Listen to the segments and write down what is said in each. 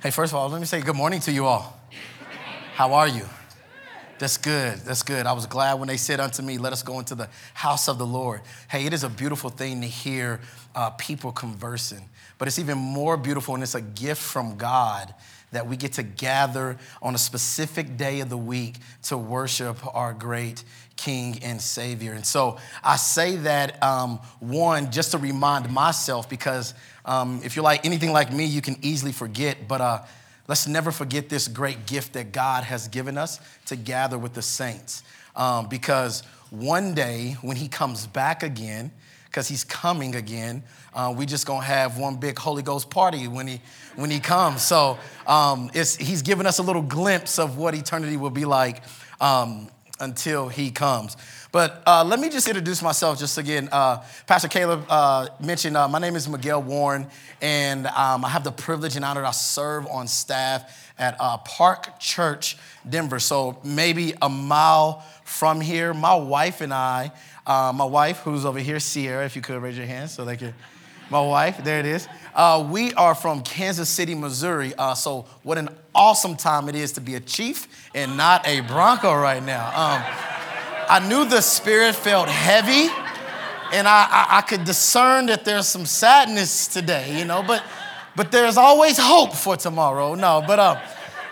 Hey, first of all, let me say good morning to you all. How are you? That's good. That's good. I was glad when they said unto me, Let us go into the house of the Lord. Hey, it is a beautiful thing to hear uh, people conversing, but it's even more beautiful and it's a gift from God that we get to gather on a specific day of the week to worship our great King and Savior. And so I say that, um, one, just to remind myself, because um, if you're like anything like me, you can easily forget, but uh, let's never forget this great gift that God has given us to gather with the saints. Um, because one day when He comes back again, because he's coming again. Uh, we just gonna have one big Holy Ghost party when he when he comes. So um, he's giving us a little glimpse of what eternity will be like um, until he comes. But uh, let me just introduce myself just again. Uh, Pastor Caleb uh, mentioned uh, my name is Miguel Warren, and um, I have the privilege and honor. to serve on staff at uh, Park Church, Denver. So maybe a mile from here. My wife and I uh, my wife, who's over here, Sierra, if you could raise your hand so they can. My wife, there it is. We are from Kansas City, Missouri. So, what an awesome time it is to be a chief and not a Bronco right now. Um, I knew the spirit felt heavy, and I, I, I could discern that there's some sadness today, you know, but, but there's always hope for tomorrow. No, but um,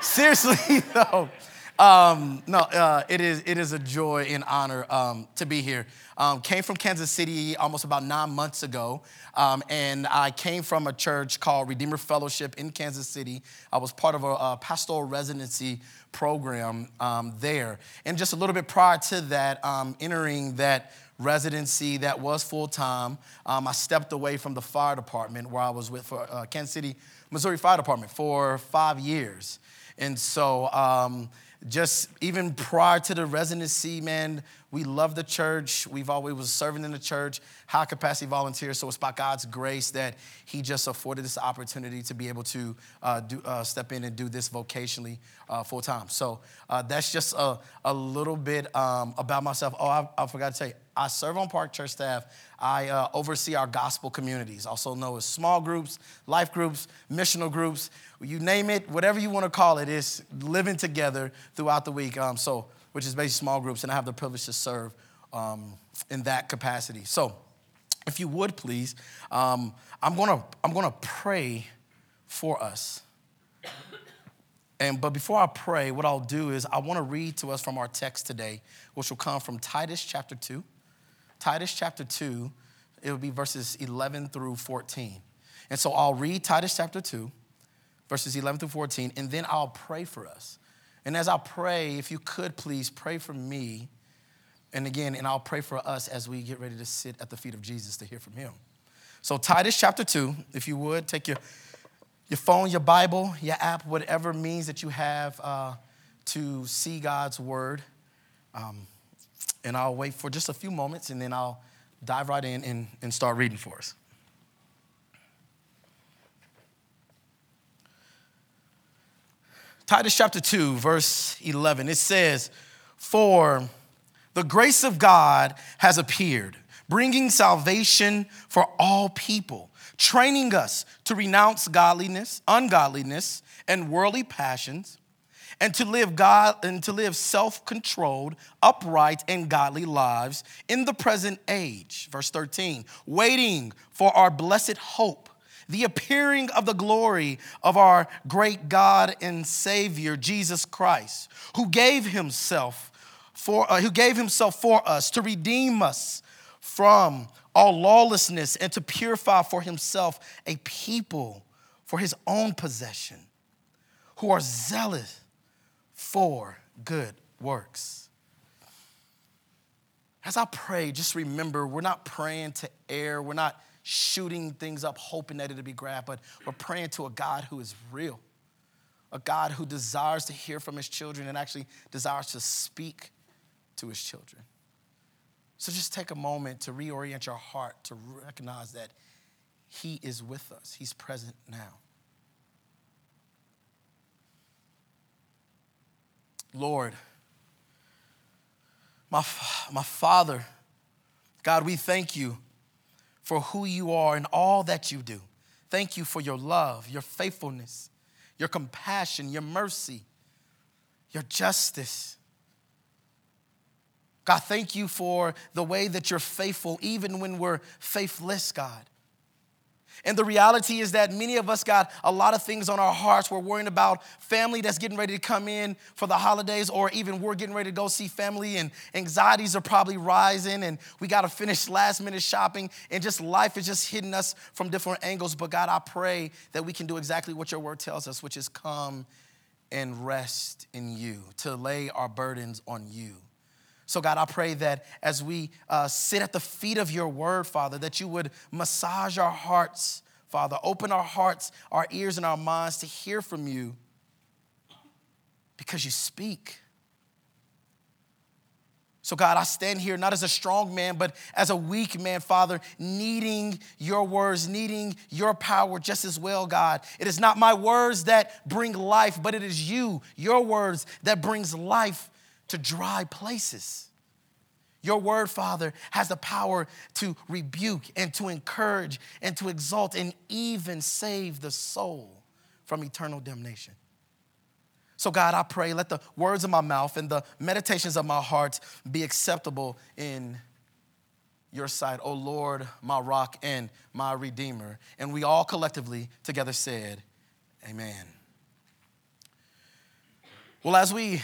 seriously, though. Um, no, uh, it, is, it is a joy and honor um, to be here. Um, came from Kansas City almost about nine months ago, um, and I came from a church called Redeemer Fellowship in Kansas City. I was part of a, a pastoral residency program um, there. And just a little bit prior to that, um, entering that residency that was full time, I stepped away from the fire department where I was with for uh, Kansas City, Missouri Fire Department for five years. And so, um, just even prior to the residency, man, we love the church. We've always was serving in the church, high capacity volunteers. So it's by God's grace that He just afforded this opportunity to be able to uh, do, uh, step in and do this vocationally uh, full time. So uh, that's just a, a little bit um, about myself. Oh, I, I, forgot to tell you, I serve on Park Church staff. I uh, oversee our gospel communities, also known as small groups, life groups, missional groups you name it, whatever you want to call it, is living together throughout the week. Um, so, which is basically small groups, and I have the privilege to serve um, in that capacity. So, if you would please, um, I'm gonna I'm gonna pray for us. And but before I pray, what I'll do is I want to read to us from our text today, which will come from Titus chapter 2. Titus chapter 2, it will be verses 11 through 14. And so I'll read Titus chapter 2 verses 11 through 14, and then I'll pray for us. And as I pray, if you could please pray for me, and again, and I'll pray for us as we get ready to sit at the feet of Jesus to hear from him. So, Titus chapter 2, if you would, take your, your phone, your Bible, your app, whatever means that you have uh, to see God's word. Um, and I'll wait for just a few moments, and then I'll dive right in and, and start reading for us. Titus chapter 2, verse 11, it says, For the grace of God has appeared, bringing salvation for all people, training us to renounce godliness, ungodliness, and worldly passions, and to live God and to live self-controlled, upright, and godly lives in the present age. Verse 13, waiting for our blessed hope the appearing of the glory of our great God and Savior Jesus Christ, who gave himself for uh, who gave himself for us to redeem us from all lawlessness and to purify for himself a people for his own possession who are zealous for good works. As I pray, just remember we're not praying to air, we're not shooting things up, hoping that it'll be grabbed, but we're praying to a God who is real, a God who desires to hear from his children and actually desires to speak to his children. So just take a moment to reorient your heart to recognize that he is with us, he's present now. Lord, my, my Father, God, we thank you for who you are and all that you do. Thank you for your love, your faithfulness, your compassion, your mercy, your justice. God, thank you for the way that you're faithful, even when we're faithless, God. And the reality is that many of us got a lot of things on our hearts. We're worrying about family that's getting ready to come in for the holidays, or even we're getting ready to go see family, and anxieties are probably rising, and we got to finish last minute shopping, and just life is just hitting us from different angles. But God, I pray that we can do exactly what your word tells us, which is come and rest in you, to lay our burdens on you. So, God, I pray that as we uh, sit at the feet of your word, Father, that you would massage our hearts, Father, open our hearts, our ears, and our minds to hear from you because you speak. So, God, I stand here not as a strong man, but as a weak man, Father, needing your words, needing your power just as well, God. It is not my words that bring life, but it is you, your words, that brings life to dry places. Your word, Father, has the power to rebuke and to encourage and to exalt and even save the soul from eternal damnation. So, God, I pray, let the words of my mouth and the meditations of my heart be acceptable in your sight, O Lord, my rock and my redeemer. And we all collectively together said, Amen. Well, as we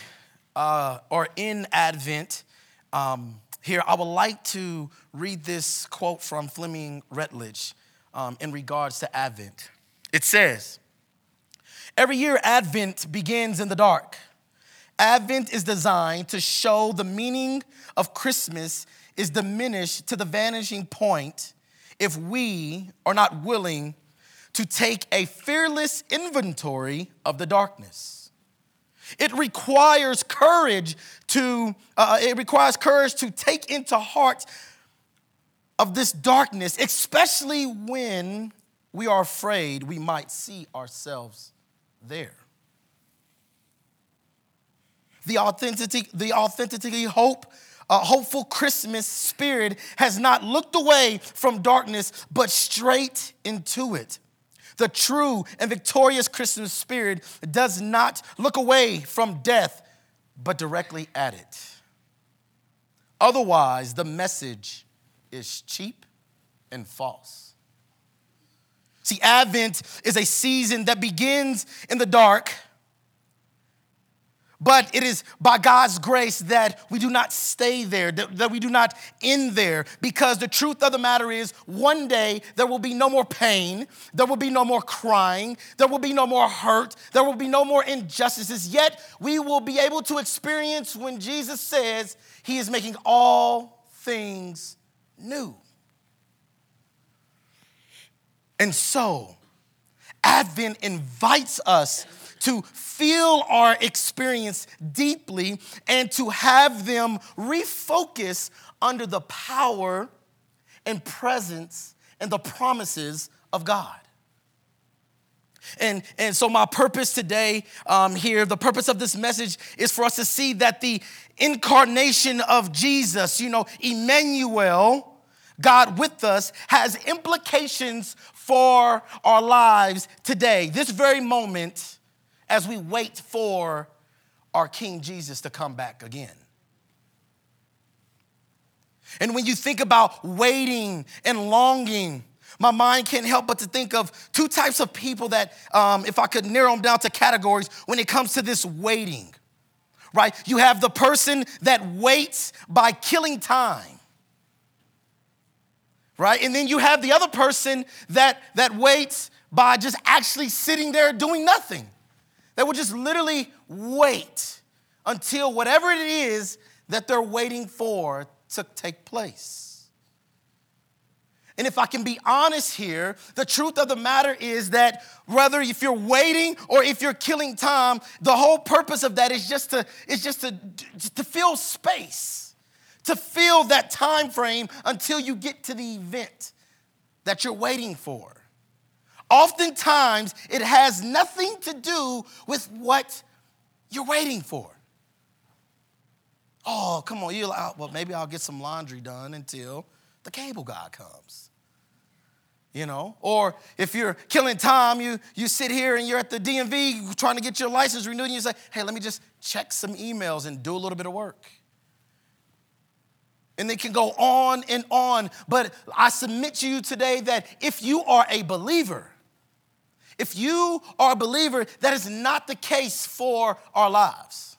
uh, or in Advent, um, here, I would like to read this quote from Fleming Rutledge um, in regards to Advent. It says, Every year, Advent begins in the dark. Advent is designed to show the meaning of Christmas is diminished to the vanishing point if we are not willing to take a fearless inventory of the darkness. It requires courage to, uh, it requires courage to take into heart of this darkness, especially when we are afraid we might see ourselves there. The authenticity, the authenticity, hope, uh, hopeful Christmas spirit has not looked away from darkness, but straight into it. The true and victorious Christian spirit does not look away from death, but directly at it. Otherwise, the message is cheap and false. See, Advent is a season that begins in the dark but it is by God's grace that we do not stay there, that, that, we do not end there, because the truth of the matter is one day there will be no more pain, there will be no more crying, there will be no more hurt, there will be no more injustices. Yet we will be able to experience when Jesus says he is making all things new. And so, Advent invites us to feel our experience deeply and to have them refocus under the power and presence and the promises of God. And, and so, my purpose today um, here, the purpose of this message is for us to see that the incarnation of Jesus, you know, Emmanuel, God with us, has implications for our lives today. This very moment, as we wait for our King Jesus to come back again. And when you think about waiting and longing, my mind can't help but to think of two types of people that, um, if I could narrow them down to categories, when it comes to this waiting, right? You have the person that waits by killing time, right? And then you have the other person that, that waits by just actually sitting there doing nothing. They will just literally wait until whatever it is that they're waiting for to take place. And if I can be honest here, the truth of the matter is that whether if you're waiting or if you're killing time, the whole purpose of that is just to, is just to, to fill space, to fill that time frame until you get to the event that you're waiting for. Oftentimes, it has nothing to do with what you're waiting for. Oh, come on, you well, maybe I'll get some laundry done until the cable guy comes. you know or if you're killing time you you sit here and you're at the dmv trying to get your license renewed and you say hey let me just check some emails and do a little bit of work and they can go on and on but i submit to you today that if you are a believer if you are a believer that is not the case for our lives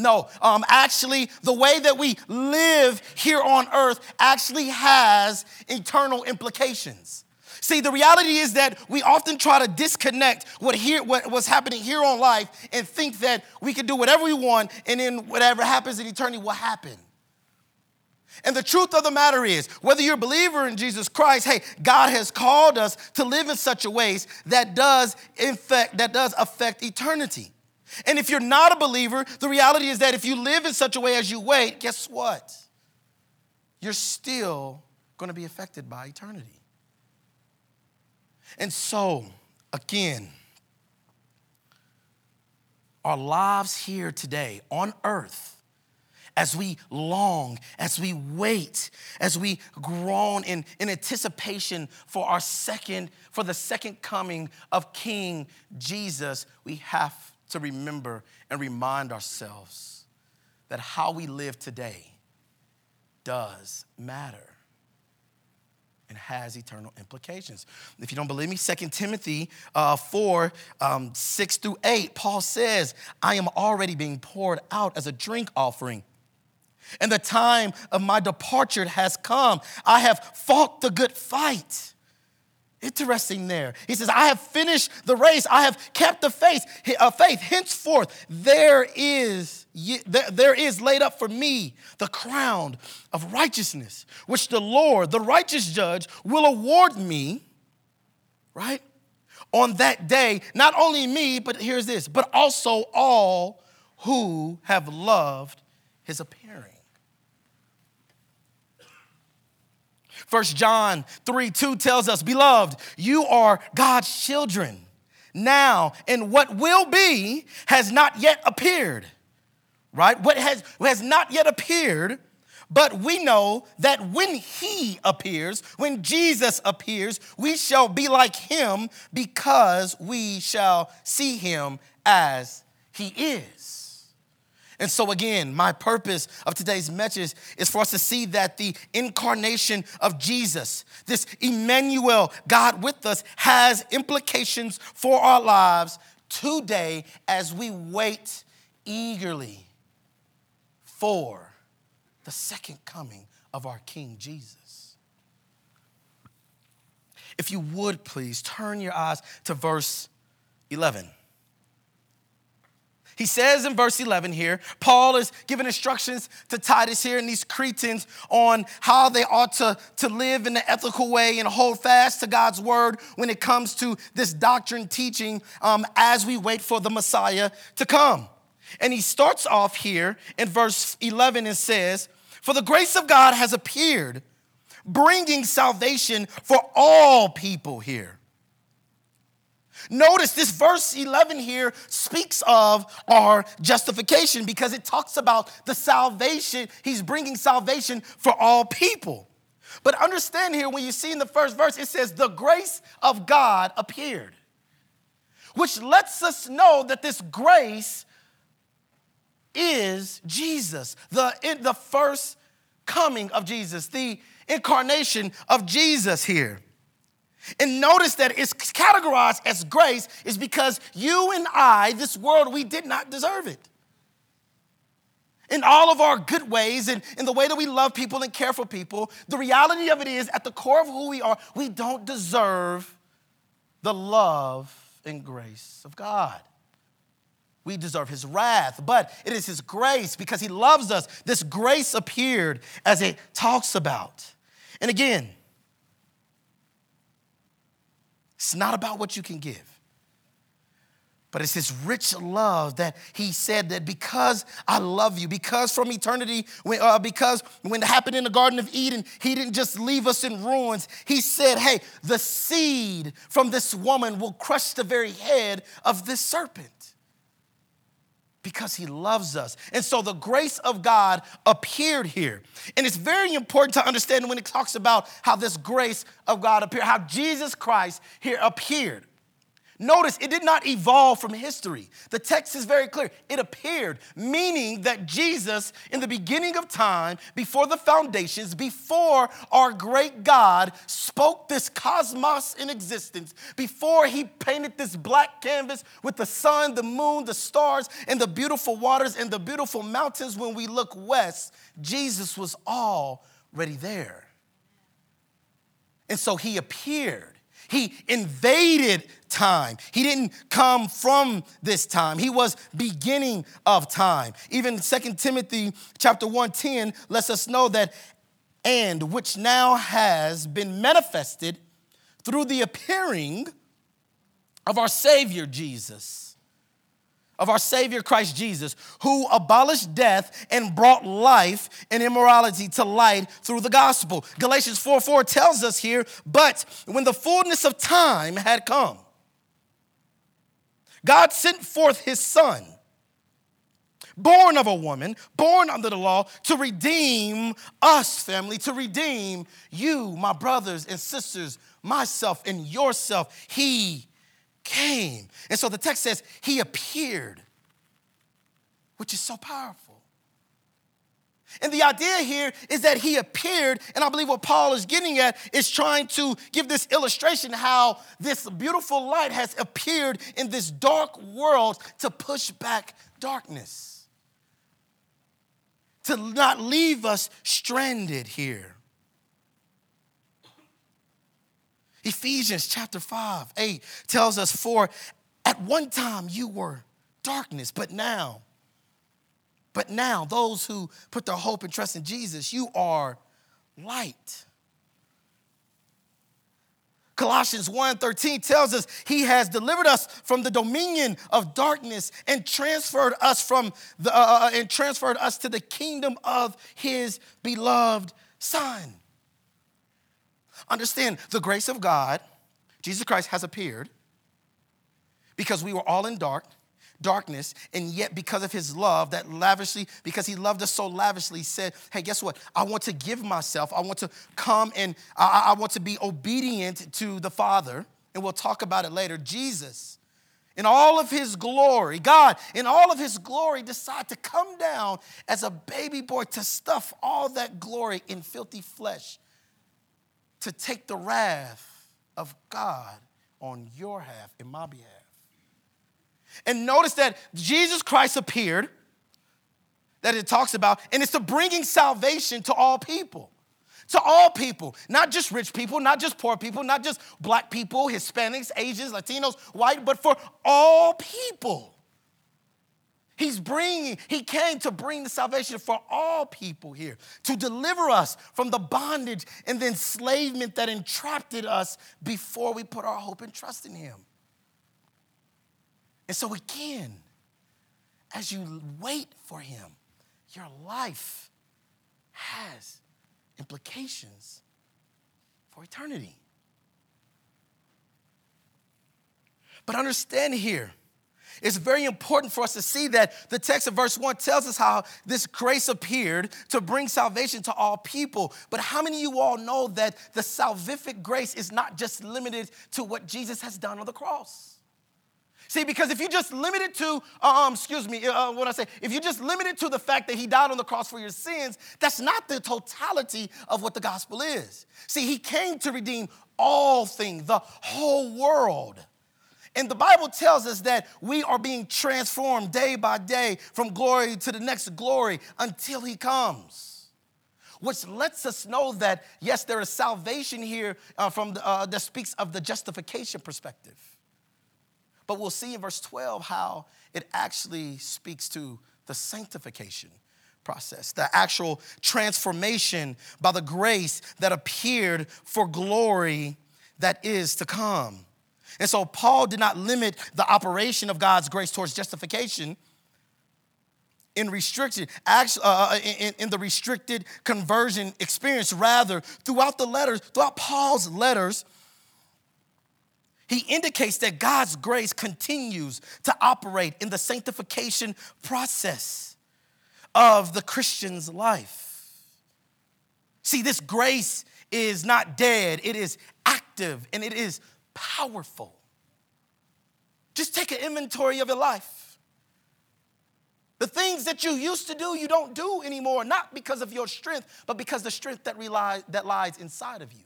no, um, actually, the way that we live here on earth actually has eternal implications. See, the reality is that we often try to disconnect what here, what, what's happening here on life and think that we can do whatever we want and then whatever happens in eternity will happen. And the truth of the matter is, whether you're a believer in Jesus Christ, hey, God has called us to live in such a ways that does infect, that does affect eternity. And if you're not a believer, the reality is that if you live in such a way as you wait, guess what? You're still going to be affected by eternity. And so, again, our lives here today on earth, as we long, as we wait, as we groan in, in anticipation for our second, for the second coming of King Jesus, we have to remember and remind ourselves that how we live today does matter and has eternal implications. If you don't believe me, 2 Timothy uh, 4 um, 6 through 8, Paul says, I am already being poured out as a drink offering. And the time of my departure has come. I have fought the good fight. Interesting there. He says, I have finished the race. I have kept the faith. Uh, faith. Henceforth, there is, there is laid up for me the crown of righteousness, which the Lord, the righteous judge, will award me, right? On that day, not only me, but here's this, but also all who have loved his appearing. First John 3 2 tells us, Beloved, you are God's children now, and what will be has not yet appeared. Right? What has, has not yet appeared, but we know that when he appears, when Jesus appears, we shall be like him because we shall see him as he is. And so, again, my purpose of today's message is for us to see that the incarnation of Jesus, this Emmanuel, God with us, has implications for our lives today as we wait eagerly for the second coming of our King Jesus. If you would please turn your eyes to verse 11. He says in verse 11 here, Paul is giving instructions to Titus here and these Cretans on how they ought to, to live in an ethical way and hold fast to God's word when it comes to this doctrine teaching um, as we wait for the Messiah to come. And he starts off here in verse 11 and says, For the grace of God has appeared, bringing salvation for all people here Notice this verse 11 here speaks of our justification because it talks about the salvation. He's bringing salvation for all people. But understand here, when you see in the first verse, it says, The grace of God appeared, which lets us know that this grace is Jesus, the, in the first coming of Jesus, the incarnation of Jesus here. And notice that it's categorized as grace is because you and I, this world, we did not deserve it. In all of our good ways and in the way that we love people and care for people, the reality of it is, at the core of who we are, we don't deserve the love and grace of God. We deserve his wrath, but it is his grace because he loves us. This grace appeared as it talks about. And again, it's not about what you can give. But it's his rich love that he said that because I love you, because from eternity, uh, because when it happened in the Garden of Eden, he didn't just leave us in ruins. He said, hey, the seed from this woman will crush the very head of this serpent. Because he loves us. And so the grace of God appeared here. And it's very important to understand when it talks about how this grace of God appeared, how Jesus Christ here appeared. Notice it did not evolve from history. The text is very clear. It appeared, meaning that Jesus, in the beginning of time, before the foundations, before our great God spoke this cosmos in existence, before he painted this black canvas with the sun, the moon, the stars, and the beautiful waters and the beautiful mountains, when we look west, Jesus was already there. And so he appeared. He invaded time. He didn't come from this time. He was beginning of time. Even 2 Timothy chapter 1:10 lets us know that and which now has been manifested through the appearing of our Savior Jesus of our Savior Christ Jesus, who abolished death and brought life and immorality to light through the gospel. Galatians 4 4 tells us here, but when the fullness of time had come, God sent forth his son, born of a woman, born under the law, to redeem us, family, to redeem you, my brothers and sisters, myself and yourself. He came. And so the text says, He appeared, which is so powerful. And the idea here is that he appeared, and I believe what Paul is getting at is trying to give this illustration how this beautiful light has appeared in this dark world to push back darkness, to not leave us stranded here. Ephesians chapter 5, 8 tells us, For at one time you were darkness, but now, but now, those who put their hope and trust in Jesus, you are light. Colossians 1:13 tells us he has delivered us from the dominion of darkness and transferred us from the uh, uh, and transferred us to the kingdom of his beloved son. Understand the grace of God, Jesus Christ has appeared because we were all in dark darkness, and yet because of his love, that lavishly, because he loved us so lavishly, said, Hey, guess what? I want to give myself. I want to come and I, I want to be obedient to the Father. And we'll talk about it later. Jesus, in all of his glory, God, in all of his glory, decided to come down as a baby boy to stuff all that glory in filthy flesh, to take the wrath of God on your half, in my behalf. And notice that Jesus Christ appeared, that it talks about, and it's to bringing salvation to all people. To all people, not just rich people, not just poor people, not just black people, Hispanics, Asians, Latinos, white, but for all people. He's bringing, he came to bring the salvation for all people here, to deliver us from the bondage and the enslavement that entrapped us before we put our hope and trust in him. And so, again, as you wait for Him, your life has implications for eternity. But understand here, it's very important for us to see that the text of verse 1 tells us how this grace appeared to bring salvation to all people. But how many of you all know that the salvific grace is not just limited to what Jesus has done on the cross? See, because if you just limit it to, uh, um, excuse me, uh, what I say, if you just limit it to the fact that he died on the cross for your sins, that's not the totality of what the gospel is. See, he came to redeem all things, the whole world. And the Bible tells us that we are being transformed day by day from glory to the next glory until he comes. Which lets us know that, yes, there is salvation here uh, from the, uh, that speaks of the justification perspective. But we'll see in verse 12 how it actually speaks to the sanctification process, the actual transformation by the grace that appeared for glory that is to come. And so Paul did not limit the operation of God's grace towards justification in restriction, actually, uh, uh in, in the restricted conversion experience. Rather, throughout the letters, throughout Paul's letters, he indicates that God's grace continues to operate in the sanctification process of the Christian's life. See, this grace is not dead, it is active and it is powerful. Just take an inventory of your life. The things that you used to do, you don't do anymore, not because of your strength, but because the strength that, relies, that lies inside of you.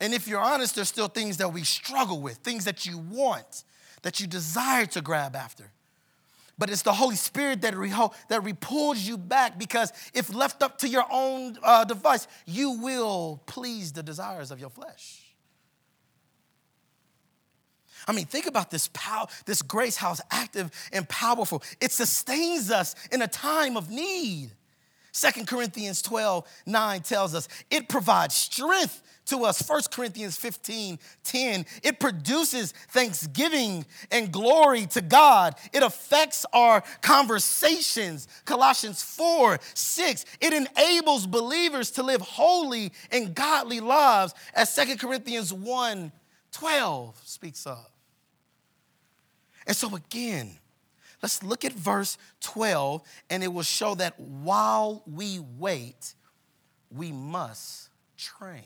And if you're honest, there's still things that we struggle with, things that you want, that you desire to grab after. But it's the Holy Spirit that, re- that repulls you back because if left up to your own uh, device, you will please the desires of your flesh. I mean, think about this power, this grace, how it's active and powerful. It sustains us in a time of need. Second Corinthians 12, 9 tells us it provides strength to us. 1 Corinthians 15 10. It produces thanksgiving and glory to God. It affects our conversations. Colossians 4 6. It enables believers to live holy and godly lives, as 2 Corinthians 1 12 speaks of. And so, again, let's look at verse 12, and it will show that while we wait, we must train.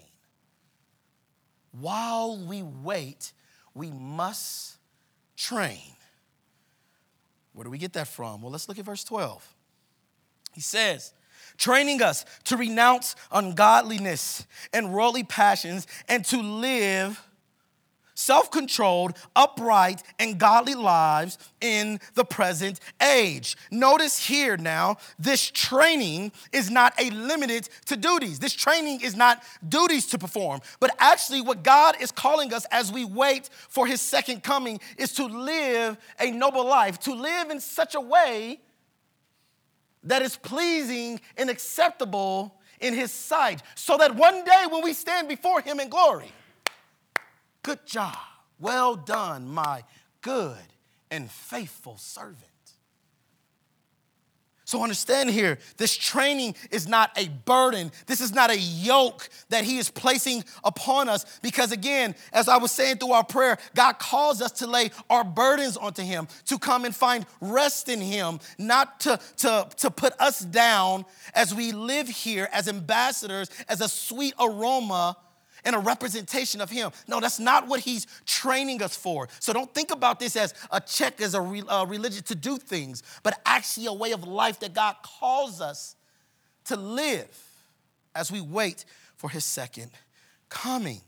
While we wait, we must train. Where do we get that from? Well, let's look at verse 12. He says, training us to renounce ungodliness and worldly passions and to live self controlled, upright, and godly lives in the present age. Notice here now, this training is not a limited to duties. This training is not duties to perform, but actually, what God is calling us as we wait for his second coming is to live a noble life, to live in such a way that is pleasing and acceptable in his sight, so that one day when we stand before him in glory, Good job. Well done, my good and faithful servant. So understand here, this training is not a burden. This is not a yoke that He is placing upon us. Because again, as I was saying through our prayer, God calls us to lay our burdens onto Him, to come and find rest in Him, not to, to, to put us down as we live here as ambassadors, as a sweet aroma and a representation of Him. No, that's not what He's training us for. So don't think about this as a check as a, re, a religion to do things, but actually a way of life that God calls us to live as we wait for His second coming.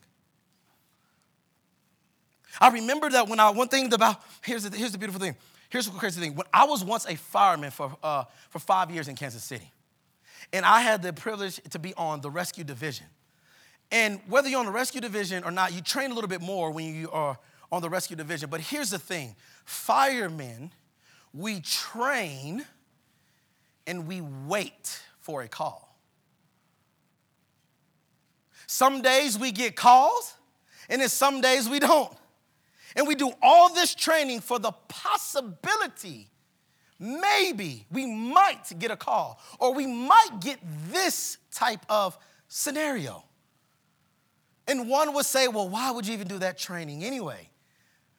I remember that when I, one thing about, here's the, here's the beautiful thing. Here's the crazy thing. When I was once a fireman for, uh, for five years in Kansas City, and I had the privilege to be on the rescue division. And whether you're on the rescue division or not, you train a little bit more when you are on the rescue division. But here's the thing firemen, we train and we wait for a call. Some days we get calls, and then some days we don't. And we do all this training for the possibility maybe we might get a call or we might get this type of scenario. And one would say, well, why would you even do that training anyway?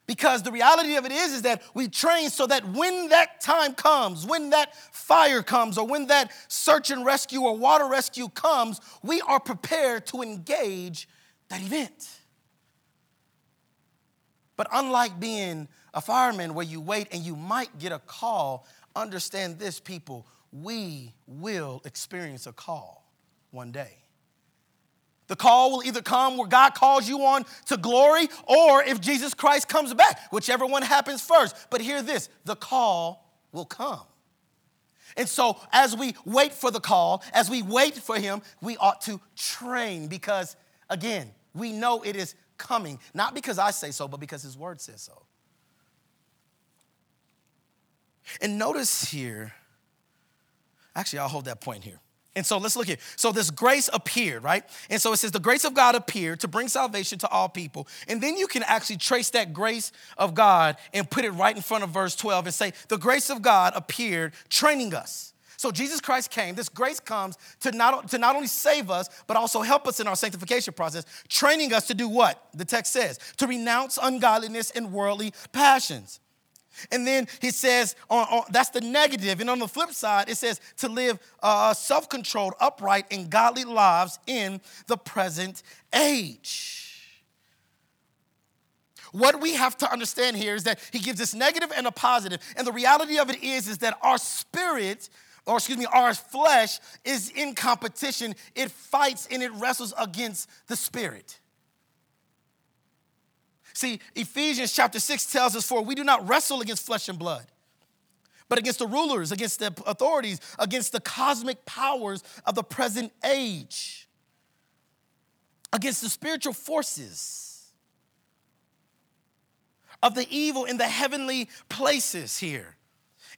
Because the reality of it is, is that we train so that when that time comes, when that fire comes, or when that search and rescue or water rescue comes, we are prepared to engage that event. But unlike being a fireman where you wait and you might get a call, understand this, people, we will experience a call one day. The call will either come where God calls you on to glory or if Jesus Christ comes back, whichever one happens first. But hear this the call will come. And so, as we wait for the call, as we wait for Him, we ought to train because, again, we know it is coming, not because I say so, but because His Word says so. And notice here, actually, I'll hold that point here. And so let's look here. so this grace appeared, right? And so it says the grace of God appeared to bring salvation to all people. And then you can actually trace that grace of God and put it right in front of verse 12 and say, the grace of God appeared training us So Jesus Christ came. This grace comes to not, to not only save us, but also help us in our sanctification process, training us to do what? The text says to renounce ungodliness and worldly passions. And then he says, on, on, that's the negative. And on the flip side, it says to live uh, self controlled, upright, and godly lives in the present age. What we have to understand here is that he gives us negative and a positive. And the reality of it is, is that our spirit, or excuse me, our flesh is in competition. It fights and it wrestles against the spirit. See, Ephesians chapter 6 tells us, For we do not wrestle against flesh and blood, but against the rulers, against the authorities, against the cosmic powers of the present age, against the spiritual forces of the evil in the heavenly places here.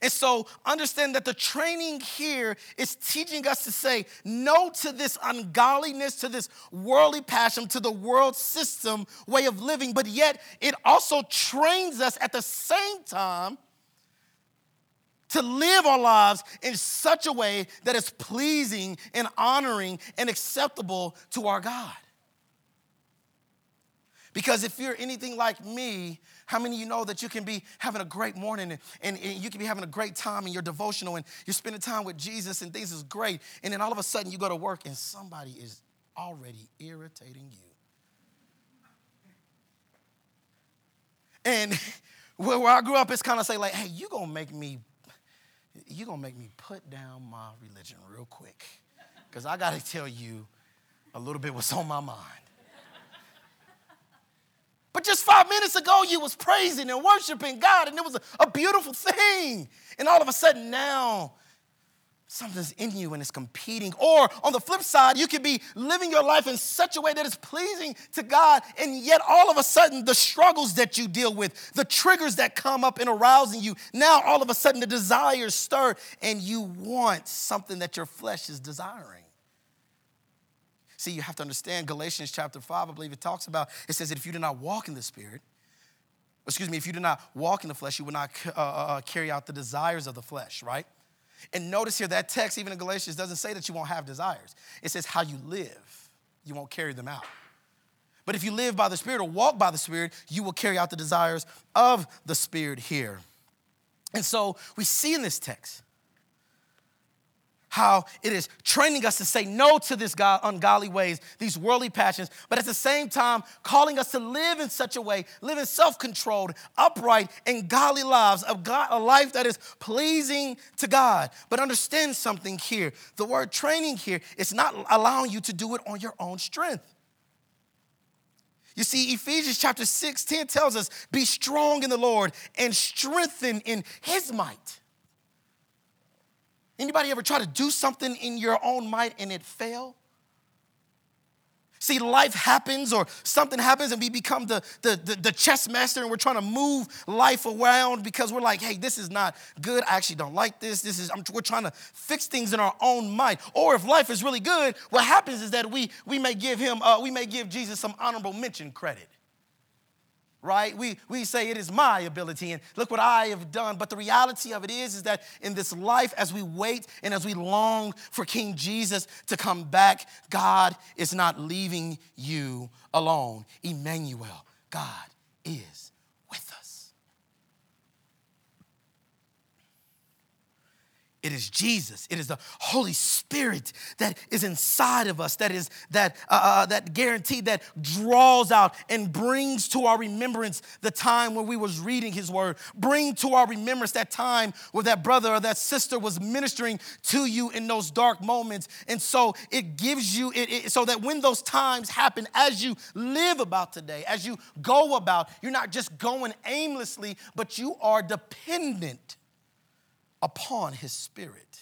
And so understand that the training here is teaching us to say no to this ungodliness, to this worldly passion, to the world system way of living, but yet it also trains us at the same time to live our lives in such a way that is pleasing and honoring and acceptable to our God. Because if you're anything like me, how many of you know that you can be having a great morning and, and, and, you can be having a great time in your devotional and you're spending time with Jesus and things is great. And then all of a sudden you go to work and somebody is already irritating you. And where I grew up, it's kind of say like, hey, you gonna make me, you gonna make me put down my religion real quick. Because I gotta tell you a little bit what's on my mind. But just five minutes ago, you was praising and worshiping God, and it was a, a beautiful thing. And all of a sudden now, something's in you and it's competing. Or on the flip side, you could be living your life in such a way that is pleasing to God, and yet all of a sudden, the struggles that you deal with, the triggers that come up and arousing you, now all of a sudden the desires stir, and you want something that your flesh is desiring. See, you have to understand Galatians chapter 5, I believe it talks about, it says that if you do not walk in the Spirit, excuse me, if you do not walk in the flesh, you will not uh, uh, uh, carry out the desires of the flesh, right? And notice here that text, even in Galatians, doesn't say that you won't have desires. It says how you live, you won't carry them out. But if you live by the Spirit or walk by the Spirit, you will carry out the desires of the Spirit here. And so we see in this text how it is training us to say no to this God, ungodly ways, these worldly passions, but at the same time, calling us to live in such a way, live in self controlled, upright, and godly lives, of God, a life that is pleasing to God. But understand something here the word training here is not allowing you to do it on your own strength. You see, Ephesians chapter 6, 10 tells us, be strong in the Lord and strengthen in his might. Anybody ever try to do something in your own might and it fail? See, life happens or something happens and we become the, the, the, the, chess master and we're trying to move life around because we're like, hey, this is not good. I actually don't like this. This is, I'm, we're trying to fix things in our own might. Or if life is really good, what happens is that we, we may give him, uh, we may give Jesus some honorable mention credit right? We, we say it is my ability and look what I have done. But the reality of it is, is that in this life, as we wait and as we long for King Jesus to come back, God is not leaving you alone. Emmanuel, God is It is Jesus. It is the Holy Spirit that is inside of us, that is that uh, uh, that guarantee that draws out and brings to our remembrance the time when we was reading His Word. Bring to our remembrance that time where that brother or that sister was ministering to you in those dark moments, and so it gives you it, it so that when those times happen, as you live about today, as you go about, you're not just going aimlessly, but you are dependent upon his spirit.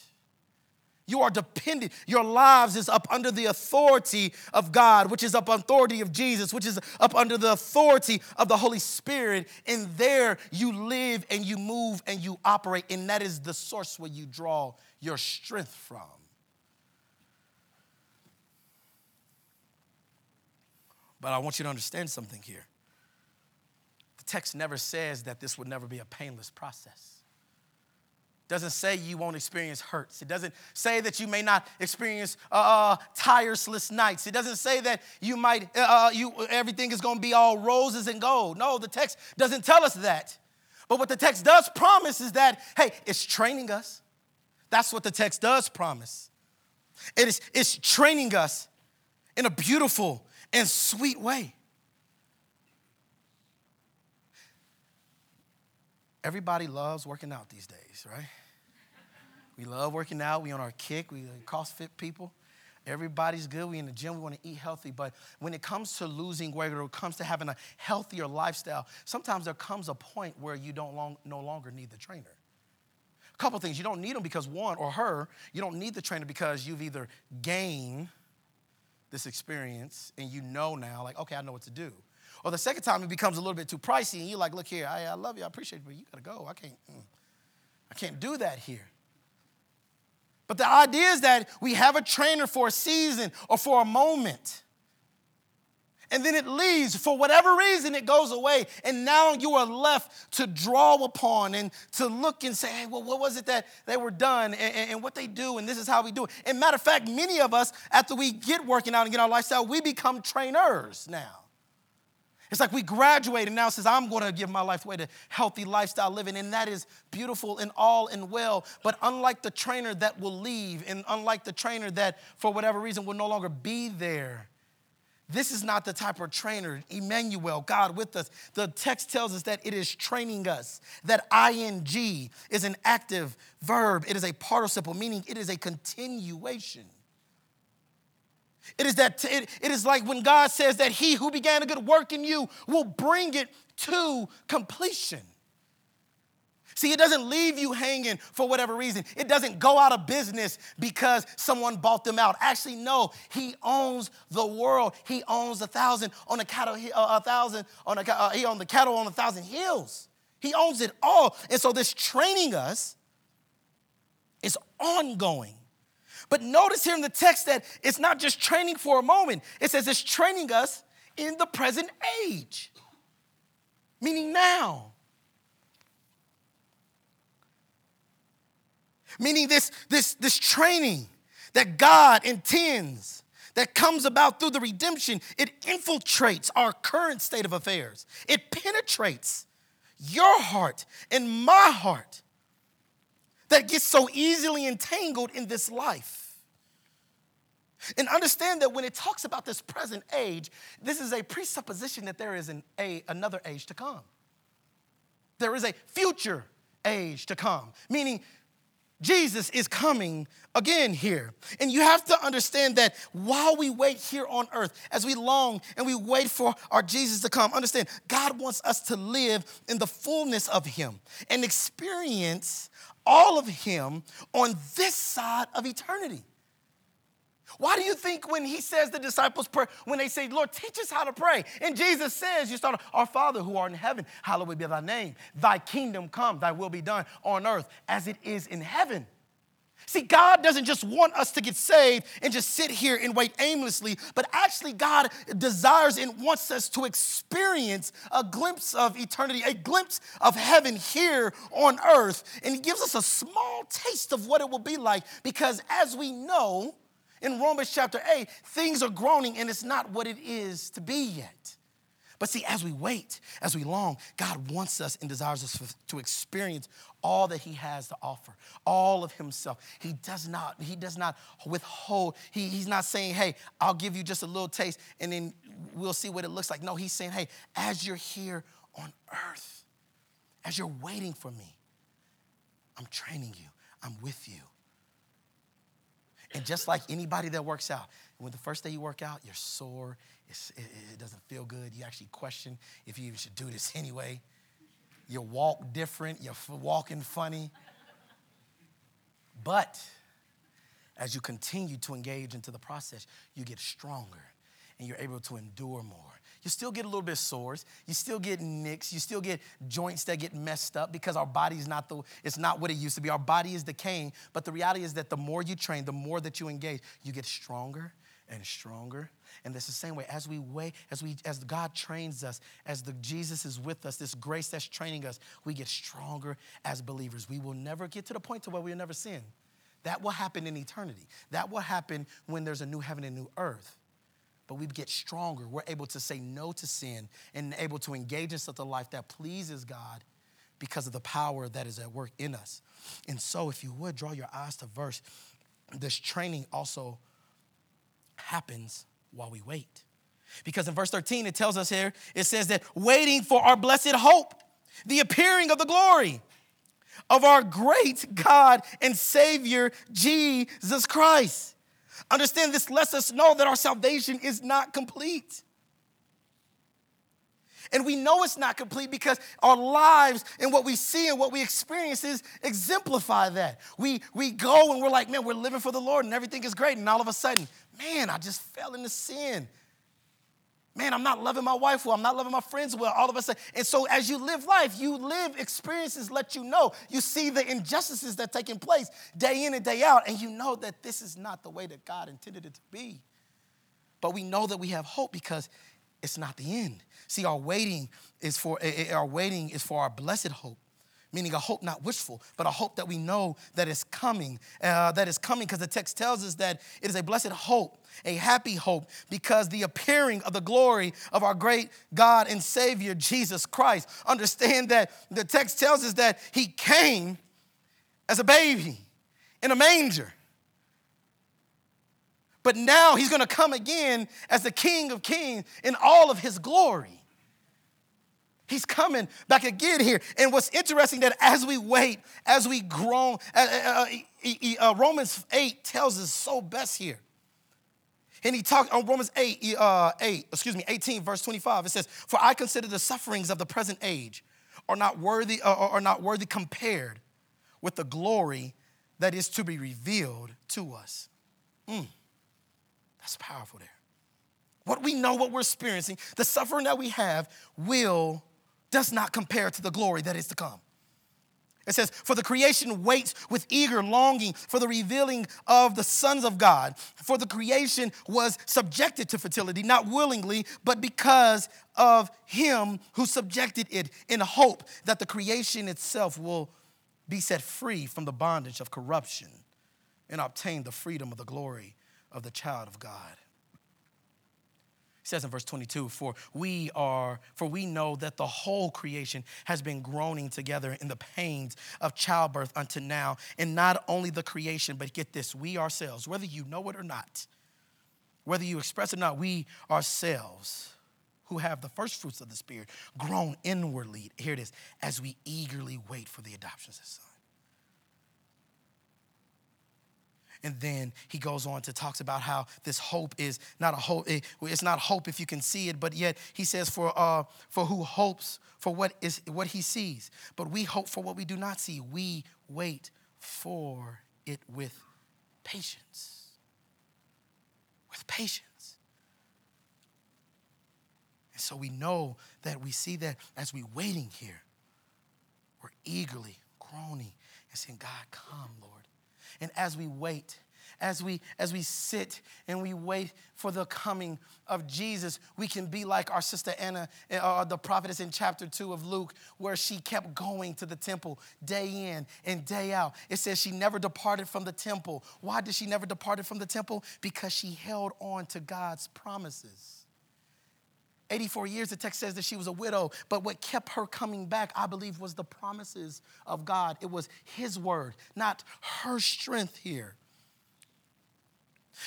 You are dependent. Your lives is up under the authority of God, which is up authority of Jesus, which is up under the authority of the Holy Spirit. And there you live and you move and you operate. And that is the source where you draw your strength from. But I want you to understand something here. The text never says that this would never be a painless process. Doesn't say you won't experience hurts. It doesn't say that you may not experience uh, uh tireless nights. It doesn't say that you might, uh, uh you, everything is going to be all roses and gold. No, the text doesn't tell us that. But what the text does promise is that, hey, it's training us. That's what the text does promise. It is, it's training us in a beautiful and sweet way. Everybody loves working out these days, right? We love working out. We on our kick. We CrossFit people. Everybody's good. We in the gym. We want to eat healthy. But when it comes to losing weight or it comes to having a healthier lifestyle, sometimes there comes a point where you don't long, no longer need the trainer. A couple things. You don't need them because one or her, you don't need the trainer because you've either gained this experience and you know now, like, okay, I know what to do. Or the second time it becomes a little bit too pricey, and you're like, look here, I, I love you, I appreciate you, but you gotta go. I can't, mm, I can't do that here. But the idea is that we have a trainer for a season or for a moment. And then it leaves. For whatever reason, it goes away. And now you are left to draw upon and to look and say, hey, well, what was it that they were done and, and, and, what they do? And this is how we do it. And matter of fact, many of us, after we get working out and get our lifestyle, we become trainers now. It's like we graduate and now says, I'm going to give my life away to healthy lifestyle living. And that is beautiful and all and well. But unlike the trainer that will leave, and unlike the trainer that for whatever reason will no longer be there, this is not the type of trainer, Emmanuel, God with us. The text tells us that it is training us. That ing is an active verb, it is a participle, meaning it is a continuation. It is that it, it is like when God says that he who began a good work in you will bring it to completion. See, it doesn't leave you hanging for whatever reason. It doesn't go out of business because someone bought them out. Actually, no, he owns the world. He owns a thousand on a cattle, uh, a thousand on a, uh, he owns the cattle on a thousand hills. He owns it all. And so this training us is ongoing. But notice here in the text that it's not just training for a moment, it says it's training us in the present age, meaning now. Meaning this, this, this training that God intends that comes about through the redemption, it infiltrates our current state of affairs. It penetrates your heart and my heart that gets so easily entangled in this life. And understand that when it talks about this present age, this is a presupposition that there is an, a, another age to come. There is a future age to come, meaning Jesus is coming again here. And you have to understand that while we wait here on earth, as we long and we wait for our Jesus to come, understand God wants us to live in the fullness of Him and experience all of Him on this side of eternity. Why do you think when he says the disciples pray, when they say, Lord, teach us how to pray? And Jesus says, you start, Our Father who art in heaven, hallowed be thy name. Thy kingdom come, thy will be done on earth as it is in heaven. See, God doesn't just want us to get saved and just sit here and wait aimlessly, but actually, God desires and wants us to experience a glimpse of eternity, a glimpse of heaven here on earth. And He gives us a small taste of what it will be like because, as we know, in Romans chapter 8, things are groaning and it's not what it is to be yet. But see, as we wait, as we long, God wants us and desires us to experience all that He has to offer, all of Himself. He does not, He does not withhold. He, he's not saying, hey, I'll give you just a little taste and then we'll see what it looks like. No, He's saying, hey, as you're here on earth, as you're waiting for me, I'm training you, I'm with you. And just like anybody that works out, when the first day you work out, you're sore, it, it doesn't feel good. You actually question if you even should do this anyway. You walk different, you're walking funny. But as you continue to engage into the process, you get stronger and you're able to endure more. You still get a little bit sores. You still get nicks. You still get joints that get messed up because our body's not the, it's not what it used to be. Our body is decaying. But the reality is that the more you train, the more that you engage, you get stronger and stronger And is the same way as we wait, as we as God trains us, as the Jesus is with us, this grace that's training us, we get stronger as believers. We will never get to the point to where we'll never sin. That will happen in eternity. That will happen when there's a new heaven and new earth. But we get stronger. We're able to say no to sin and able to engage in such a life that pleases God because of the power that is at work in us. And so, if you would draw your eyes to verse, this training also happens while we wait. Because in verse 13, it tells us here, it says that waiting for our blessed hope, the appearing of the glory of our great God and Savior, Jesus Christ. Understand this lets us know that our salvation is not complete. And we know it's not complete because our lives and what we see and what we experience is exemplify that. We, we go and we're like, man, we're living for the Lord and everything is great. And all of a sudden, man, I just fell into sin. Man, I'm not loving my wife well. I'm not loving my friends well. All of a sudden. And so as you live life, you live experiences let you know. You see the injustices that taking place day in and day out, and you know that this is not the way that God intended it to be. But we know that we have hope because it's not the end. See, our waiting is for our waiting is for our blessed hope meaning a hope not wishful, but a hope that we know that is coming, uh, that is coming, because the text tells us that it is a blessed hope, a happy hope, because the appearing of the glory of our great God and Savior, Jesus Christ. Understand that the text tells us that He came as a baby in a manger. But now he's gonna come again as the King of Kings in all of his glory. He's coming back again here. And what's interesting that as we wait, as we grow, uh, uh, uh, uh Romans 8 tells us so best here. And he talked on Romans 8, uh, 8, excuse me, 18, verse 25. It says, For I consider the sufferings of the present age are not worthy, uh, are not worthy compared with the glory that is to be revealed to us. Mm, that's powerful there. What we know, what we're experiencing, the suffering that we have will does not compare to the glory that is to come. It says, For the creation waits with eager longing for the revealing of the sons of God. For the creation was subjected to fertility, not willingly, but because of him who subjected it in hope that the creation itself will be set free from the bondage of corruption and obtain the freedom of the glory of the child of God. He says in verse 22, for we are, for we know that the whole creation has been groaning together in the pains of childbirth unto now. And not only the creation, but get this, we ourselves, whether you know it or not, whether you express it or not, we ourselves who have the first fruits of the Spirit groan inwardly, here it is, as we eagerly wait for the adoption of the Son. And then he goes on to talks about how this hope is not a hope. It's not hope if you can see it, but yet he says for uh, for who hopes for what is what he sees, but we hope for what we do not see. We wait for it with patience. With patience. And so we know that we see that as we waiting here, we're eagerly groaning and saying, God, come, Lord. And as we wait, as we as we sit and we wait for the coming of Jesus, we can be like our sister Anna, uh, the prophetess in chapter 2 of Luke, where she kept going to the temple day in and day out. It says she never departed from the temple. Why did she never departed from the temple? Because she held on to God's promises. 84 years, the text says that she was a widow, but what kept her coming back, I believe, was the promises of God. It was His word, not her strength here.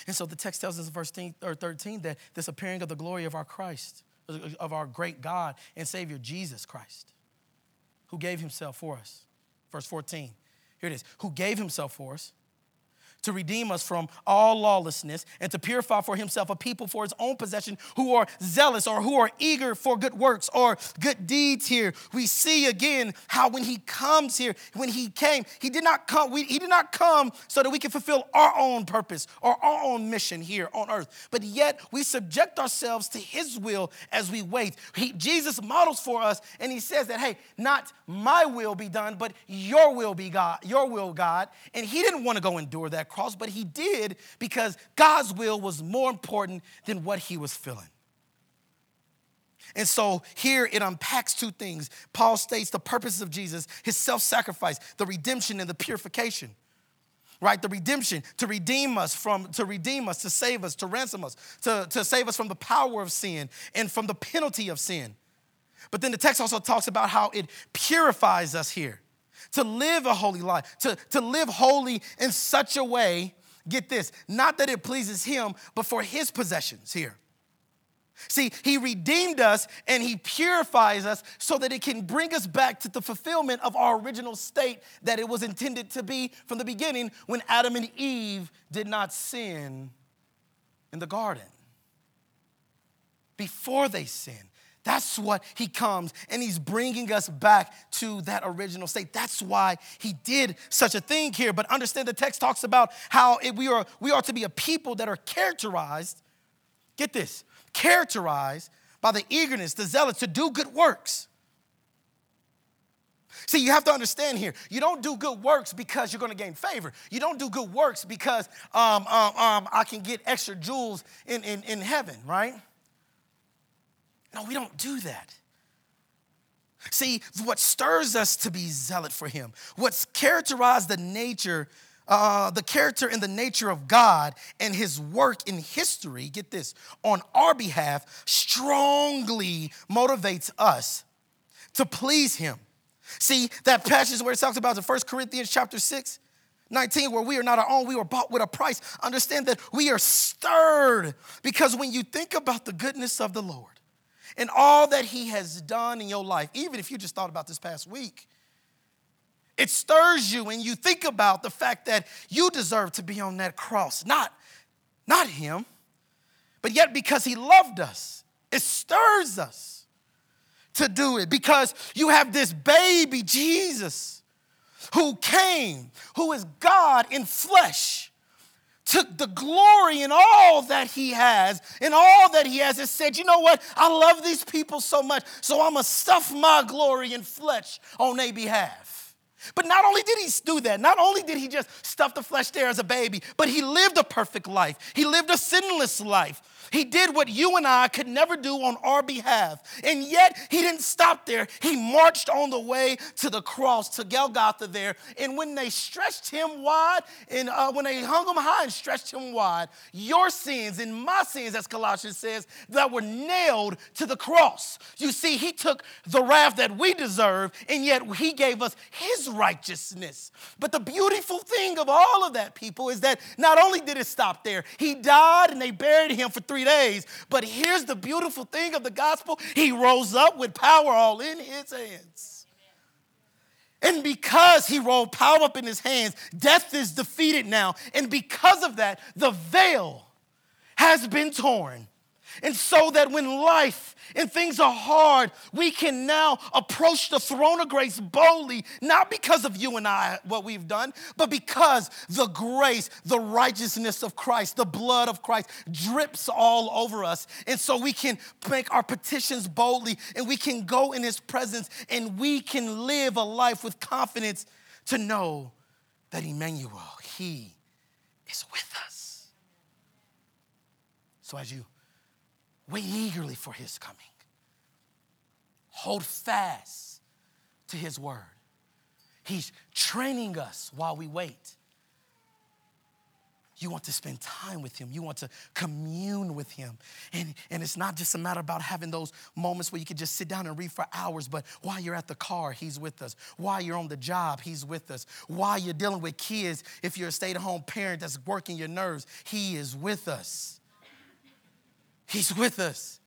And so the text tells us in verse 13 that this appearing of the glory of our Christ, of our great God and Savior, Jesus Christ, who gave Himself for us. Verse 14, here it is, who gave Himself for us to redeem us from all lawlessness and to purify for himself a people for his own possession who are zealous or who are eager for good works or good deeds here. We see again how when he comes here, when he came, he did not come, we, he did not come so that we can fulfill our own purpose or our own mission here on earth. But yet we subject ourselves to his will as we wait. He, Jesus models for us and he says that, hey, not my will be done, but your will be God, your will, God. And he didn't want to go endure that cross, but he did because God's will was more important than what he was feeling. And so here it unpacks two things. Paul states the purposes of Jesus, his self sacrifice, the redemption, and the purification. Right? The redemption to redeem us from, to redeem us, to save us, to ransom us, to, to save us from the power of sin and from the penalty of sin. But then the text also talks about how it purifies us here to live a holy life, to, to live holy in such a way, get this, not that it pleases him, but for his possessions here. See, he redeemed us and he purifies us so that it can bring us back to the fulfillment of our original state that it was intended to be from the beginning when Adam and Eve did not sin in the garden. Before they sinned, that's what he comes and he's bringing us back to that original state. That's why he did such a thing here. But understand the text talks about how it, we, are, we are to be a people that are characterized, get this, characterized by the eagerness, the zealot to do good works. See, you have to understand here. You don't do good works because you're going to gain favor. You don't do good works because um, um, um, I can get extra jewels in, in, in heaven, right? No, we don't do that. See, what stirs us to be zealot for Him, what's characterized the nature, uh, the character and the nature of God and His work in history, get this, on our behalf, strongly motivates us to please Him. See, that passage where it talks about in 1 Corinthians chapter 6, 19, where we are not our own, we were bought with a price. Understand that we are stirred because when you think about the goodness of the Lord, and all that He has done in your life, even if you just thought about this past week, it stirs you and you think about the fact that you deserve to be on that cross, not, not Him, but yet because He loved us, it stirs us to do it. Because you have this baby, Jesus, who came, who is God in flesh took the glory in all that he has, in all that he has, and said, You know what? I love these people so much, so I'm gonna stuff my glory in flesh on their behalf. But not only did he do that, not only did he just stuff the flesh there as a baby, but he lived a perfect life. He lived a sinless life. He did what you and I could never do on our behalf. And yet, he didn't stop there. He marched on the way to the cross, to Golgotha there. And when they stretched him wide, and uh, when they hung him high and stretched him wide, your sins and my sins, as Colossians says, that were nailed to the cross. You see, he took the wrath that we deserve, and yet he gave us his righteousness. But the beautiful thing of all of that, people, is that not only did it stop there, he died and they buried him for three three days. But here's the beautiful thing of the gospel He rose up with power all in His hands. And because he rolled power up in his hands, death is defeated now. And because of that, the veil has been torn. And so that when life and things are hard, we can now approach the throne of grace boldly, not because of you and I, what we've done, but because the grace, the righteousness of Christ, the blood of Christ drips all over us. And so we can make our petitions boldly and we can go in his presence and we can live a life with confidence to know that Emmanuel, he is with us. So as you Wait eagerly for his coming. Hold fast to his word. He's training us while we wait. You want to spend time with him. You want to commune with him. And, and it's not just a matter about having those moments where you can just sit down and read for hours, but while you're at the car, he's with us. While you're on the job, he's with us. While you're dealing with kids, if you're a stay at home parent that's working your nerves, he is with us. He's with us.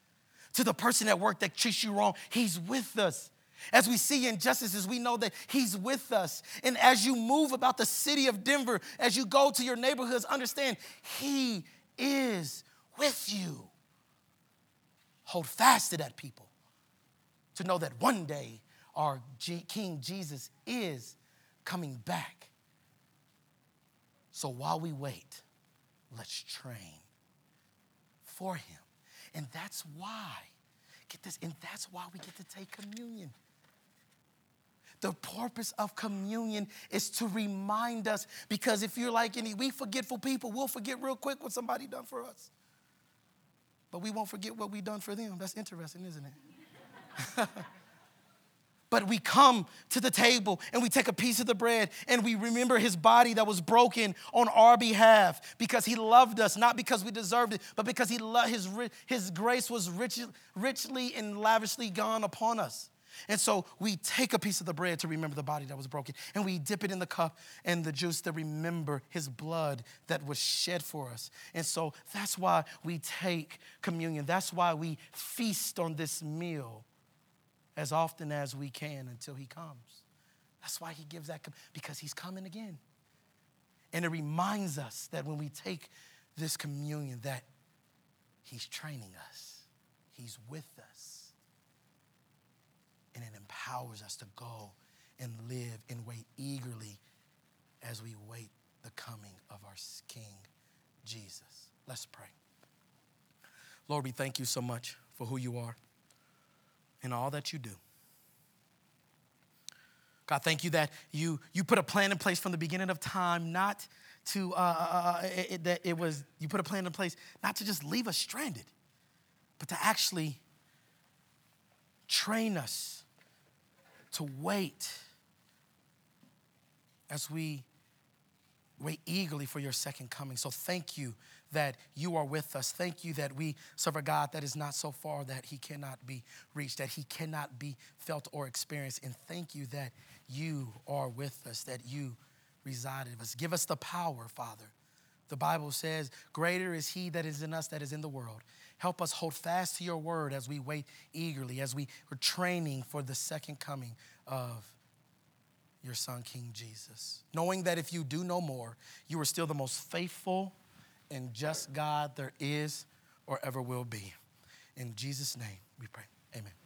To the person at work that treats you wrong, He's with us. As we see injustices, we know that He's with us. And as you move about the city of Denver, as you go to your neighborhoods, understand He is with you. Hold fast to that, people, to know that one day our G- King Jesus is coming back. So while we wait, let's train for Him. And that's why, get this, and that's why we get to take communion. The purpose of communion is to remind us because if you're like any, we forgetful people, we'll forget real quick what somebody done for us. But we won't forget what we done for them. That's interesting, isn't it? But we come to the table and we take a piece of the bread and we remember his body that was broken on our behalf because he loved us, not because we deserved it, but because he loved his, his grace was rich, richly and lavishly gone upon us. And so we take a piece of the bread to remember the body that was broken, and we dip it in the cup and the juice to remember his blood that was shed for us. And so that's why we take communion. That's why we feast on this meal as often as we can until he comes. That's why he gives that, because he's coming again. And it reminds us that when we take this communion, that he's training us, he's with us. And it empowers us to go and live and wait eagerly as we wait the coming of our King, Jesus. Let's pray. Lord, we thank you so much for who you are in all that you do. God, thank you that you, you put a plan in place from the beginning of time, not to, uh, uh, uh, uh it, that it was, you put a plan in place not to just leave us stranded, but to actually train us to wait as we wait eagerly for your second coming. So thank you that you are with us. Thank you that we serve a God that is not so far that he cannot be reached, that he cannot be felt or experienced. And thank you that you are with us, that you reside in us. Give us the power, Father. The Bible says, Greater is he that is in us that is in the world. Help us hold fast to your word as we wait eagerly, as we are training for the second coming of your son, King Jesus. Knowing that if you do no more, you are still the most faithful and just God there is or ever will be. In Jesus' name we pray. Amen.